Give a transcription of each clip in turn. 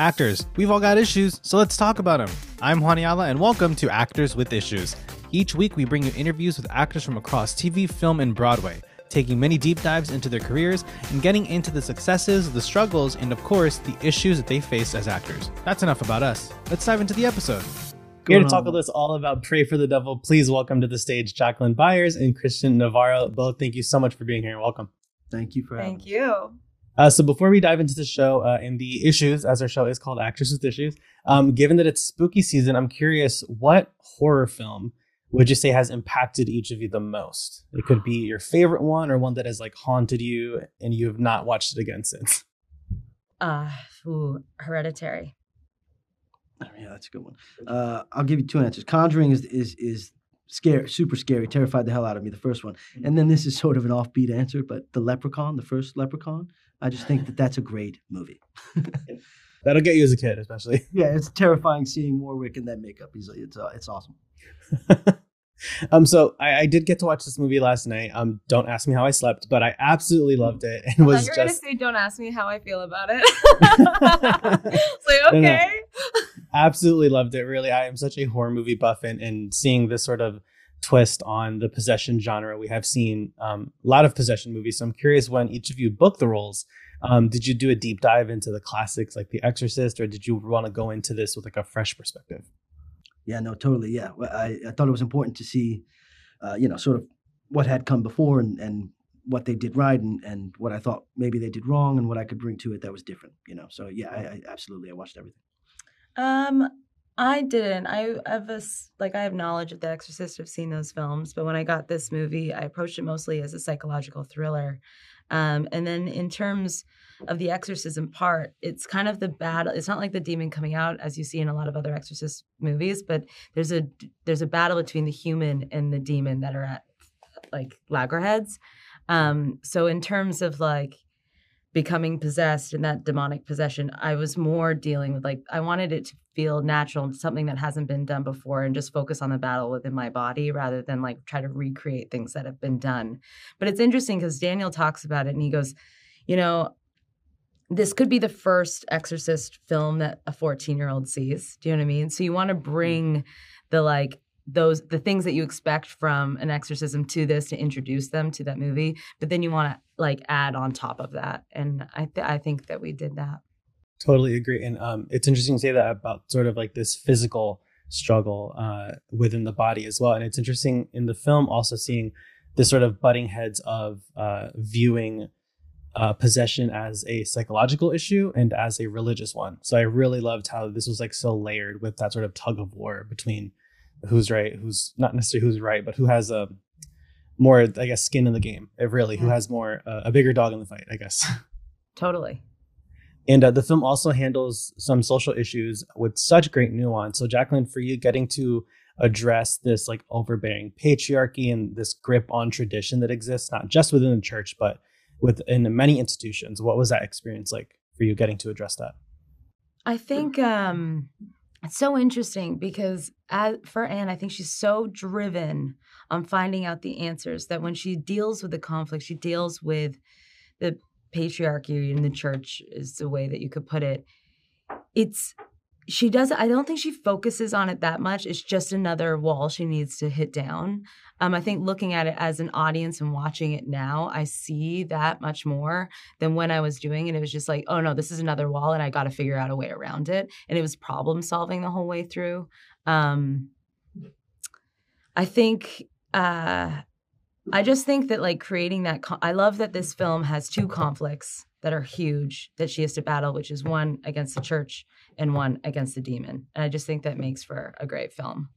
Actors, we've all got issues, so let's talk about them. I'm Juan Ayala, and welcome to Actors with Issues. Each week, we bring you interviews with actors from across TV, film, and Broadway, taking many deep dives into their careers and getting into the successes, the struggles, and of course, the issues that they face as actors. That's enough about us. Let's dive into the episode. We're here to talk with us all about Prey for the Devil, please welcome to the stage Jacqueline Byers and Christian Navarro. Both, thank you so much for being here. Welcome. Thank you for having Thank you. Uh, so before we dive into the show uh, and the issues, as our show is called Actors with Issues, um, given that it's spooky season, I'm curious what horror film would you say has impacted each of you the most? It could be your favorite one or one that has like haunted you and you have not watched it again since. Uh, ooh, hereditary. Yeah, that's a good one. Uh, I'll give you two answers. Conjuring is is is scary, super scary, terrified the hell out of me. The first one, and then this is sort of an offbeat answer, but the Leprechaun, the first Leprechaun, I just think that that's a great movie. That'll get you as a kid, especially. yeah, it's terrifying seeing Warwick in that makeup. He's it's uh, it's awesome. um, so I, I did get to watch this movie last night. Um, don't ask me how I slept, but I absolutely loved it and was thought you were just gonna say, "Don't ask me how I feel about it." it's like No, no. okay. absolutely loved it. Really, I am such a horror movie buff, and, and seeing this sort of twist on the possession genre, we have seen um, a lot of possession movies. So I'm curious when each of you booked the roles. Um, did you do a deep dive into the classics like The Exorcist, or did you want to go into this with like a fresh perspective? Yeah, no, totally. Yeah, I, I thought it was important to see, uh, you know, sort of what had come before and, and what they did right and, and what I thought maybe they did wrong and what I could bring to it that was different, you know. So yeah, I, I absolutely I watched everything. Um, I didn't. I have a like I have knowledge of The Exorcist. I've seen those films, but when I got this movie, I approached it mostly as a psychological thriller. Um, and then in terms of the exorcism part, it's kind of the battle. It's not like the demon coming out as you see in a lot of other exorcist movies, but there's a there's a battle between the human and the demon that are at like loggerheads. Um, so in terms of like becoming possessed and that demonic possession, I was more dealing with like I wanted it to feel natural and something that hasn't been done before and just focus on the battle within my body rather than like try to recreate things that have been done. But it's interesting because Daniel talks about it and he goes, you know, this could be the first exorcist film that a 14 year old sees. Do you know what I mean? So you want to hmm. bring the like those the things that you expect from an exorcism to this to introduce them to that movie, but then you want to like add on top of that. And I th- I think that we did that. Totally agree. And um, it's interesting to say that about sort of like this physical struggle uh, within the body as well. And it's interesting in the film also seeing this sort of butting heads of uh, viewing uh, possession as a psychological issue and as a religious one. So I really loved how this was like so layered with that sort of tug of war between who's right, who's not necessarily who's right, but who has a more, I guess, skin in the game. It really, who has more, uh, a bigger dog in the fight, I guess. Totally. And uh, the film also handles some social issues with such great nuance. So, Jacqueline, for you getting to address this like overbearing patriarchy and this grip on tradition that exists, not just within the church, but within many institutions, what was that experience like for you getting to address that? I think um, it's so interesting because as, for Anne, I think she's so driven on finding out the answers that when she deals with the conflict, she deals with the patriarchy in the church is the way that you could put it. It's she does I don't think she focuses on it that much. It's just another wall she needs to hit down. Um, I think looking at it as an audience and watching it now, I see that much more than when I was doing it. It was just like, oh no, this is another wall, and I got to figure out a way around it. And it was problem solving the whole way through. Um, I think uh, I just think that like creating that. Con- I love that this film has two conflicts that are huge that she has to battle, which is one against the church and one against the demon. And I just think that makes for a great film.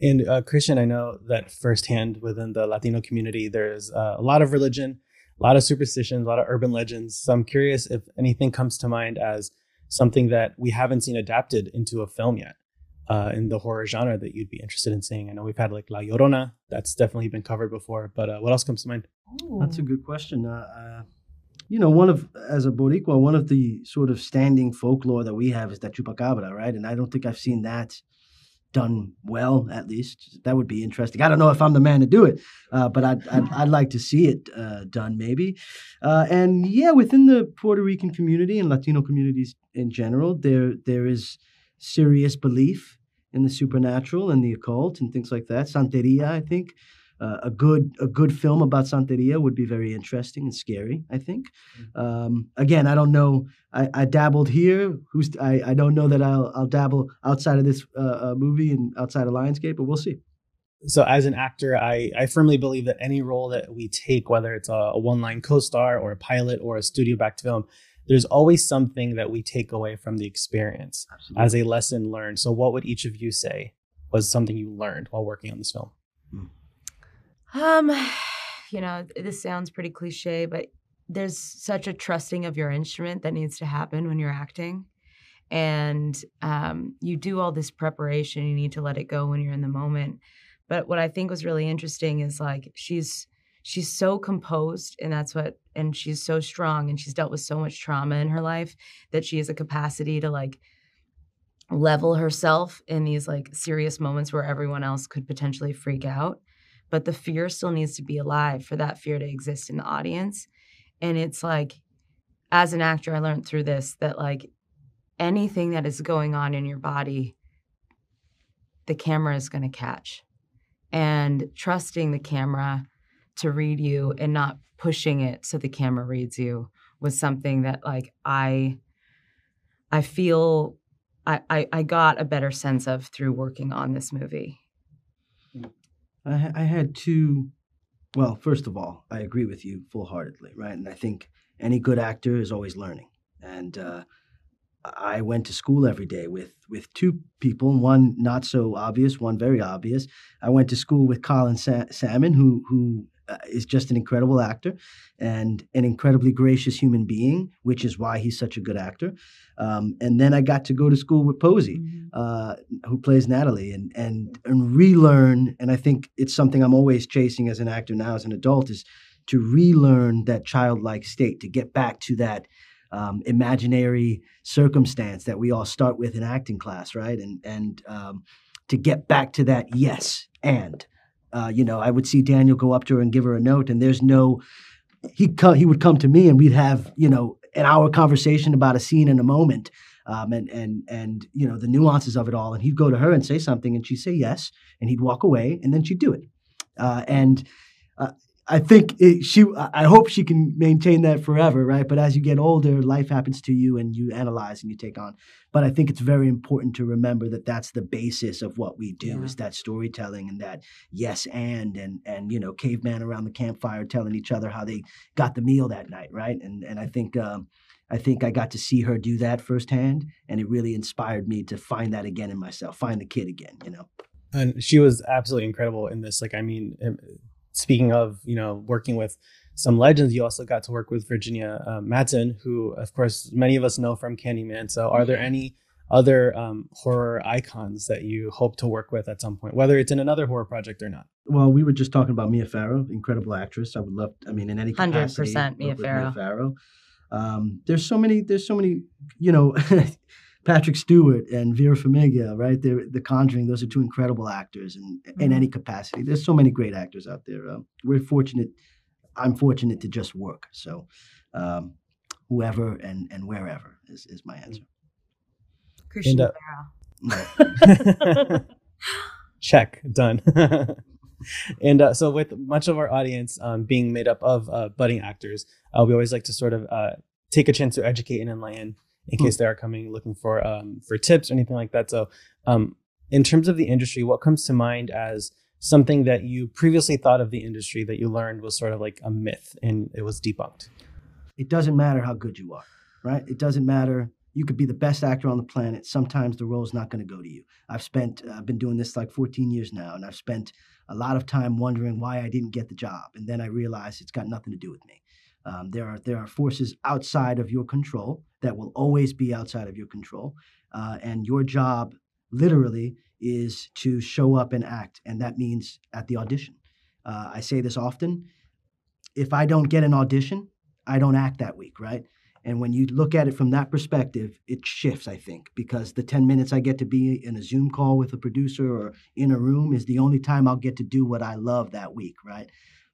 And uh, Christian, I know that firsthand within the Latino community, there's uh, a lot of religion, a lot of superstitions, a lot of urban legends. So I'm curious if anything comes to mind as something that we haven't seen adapted into a film yet uh, in the horror genre that you'd be interested in seeing. I know we've had like La Llorona, that's definitely been covered before, but uh, what else comes to mind? That's a good question. You know, one of as a Boricua, one of the sort of standing folklore that we have is that chupacabra, right? And I don't think I've seen that done well, at least. That would be interesting. I don't know if I'm the man to do it, uh, but I'd, I'd, I'd, like to see it uh, done, maybe. Uh, and yeah, within the Puerto Rican community and Latino communities in general, there there is serious belief in the supernatural and the occult and things like that. Santeria, I think, uh, a good a good film about Santeria would be very interesting and scary. I think. Mm-hmm. Um, again, I don't know. I, I dabbled here. Who's I, I don't know that I'll I'll dabble outside of this uh, uh, movie and outside of Lionsgate, but we'll see. So, as an actor, I I firmly believe that any role that we take, whether it's a, a one line co star or a pilot or a studio backed film, there's always something that we take away from the experience Absolutely. as a lesson learned. So, what would each of you say was something you learned while working on this film? Hmm. Um, you know, this sounds pretty cliche, but there's such a trusting of your instrument that needs to happen when you're acting. And um, you do all this preparation, you need to let it go when you're in the moment. But what I think was really interesting is like she's she's so composed and that's what and she's so strong and she's dealt with so much trauma in her life that she has a capacity to like level herself in these like serious moments where everyone else could potentially freak out but the fear still needs to be alive for that fear to exist in the audience. And it's like, as an actor, I learned through this that like anything that is going on in your body, the camera is going to catch. And trusting the camera to read you and not pushing it so the camera reads you was something that like I I feel I, I, I got a better sense of through working on this movie. I, I had two. Well, first of all, I agree with you full heartedly, right? And I think any good actor is always learning. And uh, I went to school every day with with two people, one not so obvious, one very obvious. I went to school with Colin Sa- Salmon, who who is just an incredible actor and an incredibly gracious human being, which is why he's such a good actor. Um, and then I got to go to school with Posy, mm-hmm. uh, who plays Natalie, and and and relearn. And I think it's something I'm always chasing as an actor now, as an adult, is to relearn that childlike state, to get back to that um, imaginary circumstance that we all start with in acting class, right? And and um, to get back to that yes and uh, you know, I would see Daniel go up to her and give her a note, and there's no. He co- he would come to me, and we'd have you know an hour conversation about a scene in a moment, um, and and and you know the nuances of it all. And he'd go to her and say something, and she'd say yes, and he'd walk away, and then she'd do it. Uh, and uh, I think it, she. I hope she can maintain that forever, right? But as you get older, life happens to you, and you analyze and you take on. But I think it's very important to remember that that's the basis of what we do yeah. is that storytelling and that yes and and and you know caveman around the campfire telling each other how they got the meal that night, right? And and I think. Um, I think I got to see her do that firsthand, and it really inspired me to find that again in myself, find the kid again, you know. And she was absolutely incredible in this. Like, I mean, speaking of you know working with some legends, you also got to work with Virginia uh, Madsen, who of course many of us know from Candyman. So, are there any other um, horror icons that you hope to work with at some point, whether it's in another horror project or not? Well, we were just talking about Mia Farrow, incredible actress. I would love, I mean, in any capacity, hundred percent Mia Farrow. Mia Farrow. Um, there's so many. There's so many. You know, Patrick Stewart and Vera Farmiga, right? They're, the Conjuring. Those are two incredible actors in, in mm-hmm. any capacity. There's so many great actors out there. Uh, we're fortunate. I'm fortunate to just work. So, um, whoever and and wherever is, is my answer. Christian uh, no. Check done. and uh, so, with much of our audience um, being made up of uh, budding actors, uh, we always like to sort of uh, take a chance to educate and enlighten in hmm. case they are coming looking for um, for tips or anything like that. So, um, in terms of the industry, what comes to mind as something that you previously thought of the industry that you learned was sort of like a myth and it was debunked? It doesn't matter how good you are, right? It doesn't matter. You could be the best actor on the planet. Sometimes the role's not going to go to you. I've spent, uh, I've been doing this like 14 years now, and I've spent a lot of time wondering why I didn't get the job. And then I realized it's got nothing to do with me. Um, there are there are forces outside of your control that will always be outside of your control, uh, and your job literally is to show up and act, and that means at the audition. Uh, I say this often: if I don't get an audition, I don't act that week, right? And when you look at it from that perspective, it shifts, I think, because the 10 minutes I get to be in a Zoom call with a producer or in a room is the only time I'll get to do what I love that week, right?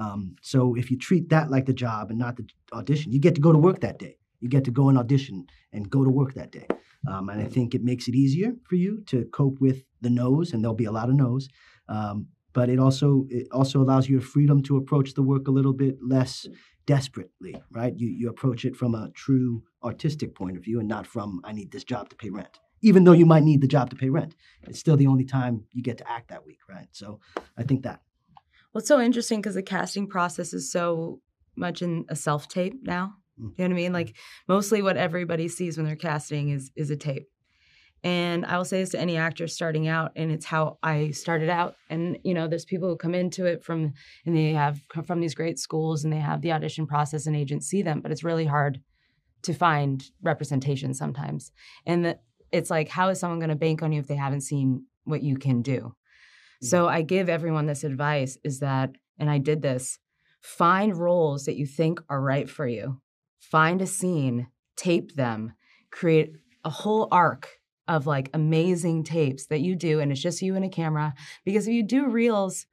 Um, so if you treat that like the job and not the audition, you get to go to work that day. You get to go and audition and go to work that day. Um, and I think it makes it easier for you to cope with the no's, and there'll be a lot of no's. Um, but it also it also allows you freedom to approach the work a little bit less desperately, right? You you approach it from a true artistic point of view and not from I need this job to pay rent. Even though you might need the job to pay rent, it's still the only time you get to act that week, right? So I think that. Well, it's so interesting because the casting process is so much in a self tape now. Mm. You know what I mean? Mm. Like mostly what everybody sees when they're casting is is a tape. And I will say this to any actor starting out, and it's how I started out. And you know, there's people who come into it from and they have come from these great schools and they have the audition process and agents see them, but it's really hard to find representation sometimes. And the, it's like, how is someone going to bank on you if they haven't seen what you can do? Mm-hmm. So I give everyone this advice is that, and I did this, find roles that you think are right for you. Find a scene, tape them, create a whole arc of like amazing tapes that you do and it's just you and a camera because if you do reels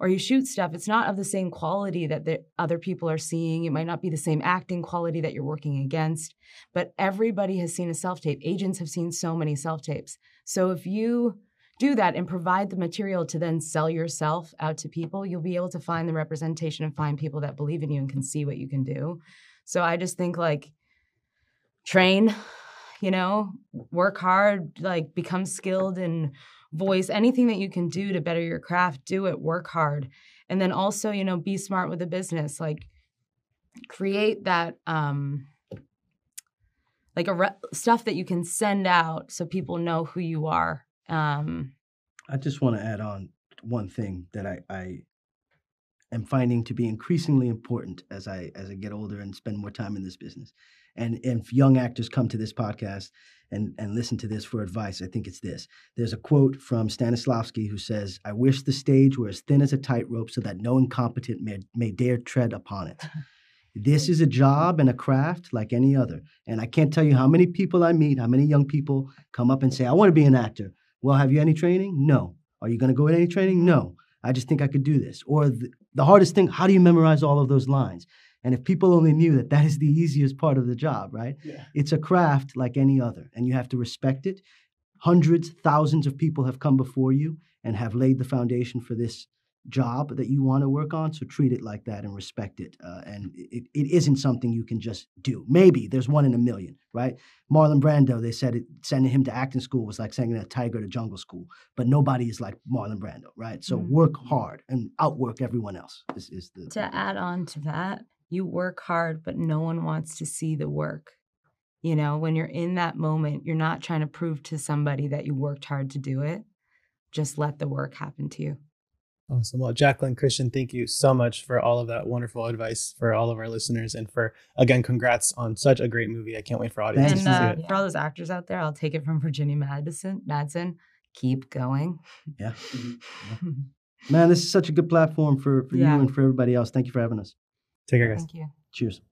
or you shoot stuff it's not of the same quality that the other people are seeing it might not be the same acting quality that you're working against but everybody has seen a self tape agents have seen so many self tapes so if you do that and provide the material to then sell yourself out to people you'll be able to find the representation and find people that believe in you and can see what you can do so i just think like train you know, work hard, like become skilled in voice, anything that you can do to better your craft, do it, work hard. And then also, you know, be smart with the business, like create that um like a re- stuff that you can send out so people know who you are. Um I just want to add on one thing that I, I am finding to be increasingly important as I as I get older and spend more time in this business and, and if young actors come to this podcast and, and listen to this for advice, I think it's this. There's a quote from Stanislavski who says, I wish the stage were as thin as a tightrope so that no incompetent may, may dare tread upon it. this is a job and a craft like any other. And I can't tell you how many people I meet, how many young people come up and say, I want to be an actor. Well, have you any training? No. Are you going to go in any training? No. I just think I could do this. Or the, the hardest thing, how do you memorize all of those lines? And if people only knew that that is the easiest part of the job, right? Yeah. It's a craft like any other, and you have to respect it. Hundreds, thousands of people have come before you and have laid the foundation for this job that you want to work on. So treat it like that and respect it. Uh, and it, it isn't something you can just do. Maybe there's one in a million, right? Marlon Brando, they said it, sending him to acting school was like sending a tiger to jungle school. But nobody is like Marlon Brando, right? So mm-hmm. work hard and outwork everyone else. Is, is the, to add on to that, you work hard, but no one wants to see the work. You know, when you're in that moment, you're not trying to prove to somebody that you worked hard to do it. Just let the work happen to you. Awesome. Well, Jacqueline, Christian, thank you so much for all of that wonderful advice for all of our listeners, and for again, congrats on such a great movie. I can't wait for audiences and, uh, to see it. For all those actors out there, I'll take it from Virginia Madsen. Madsen, keep going. Yeah. Man, this is such a good platform for, for yeah. you and for everybody else. Thank you for having us. Take care, guys. Thank you. Cheers.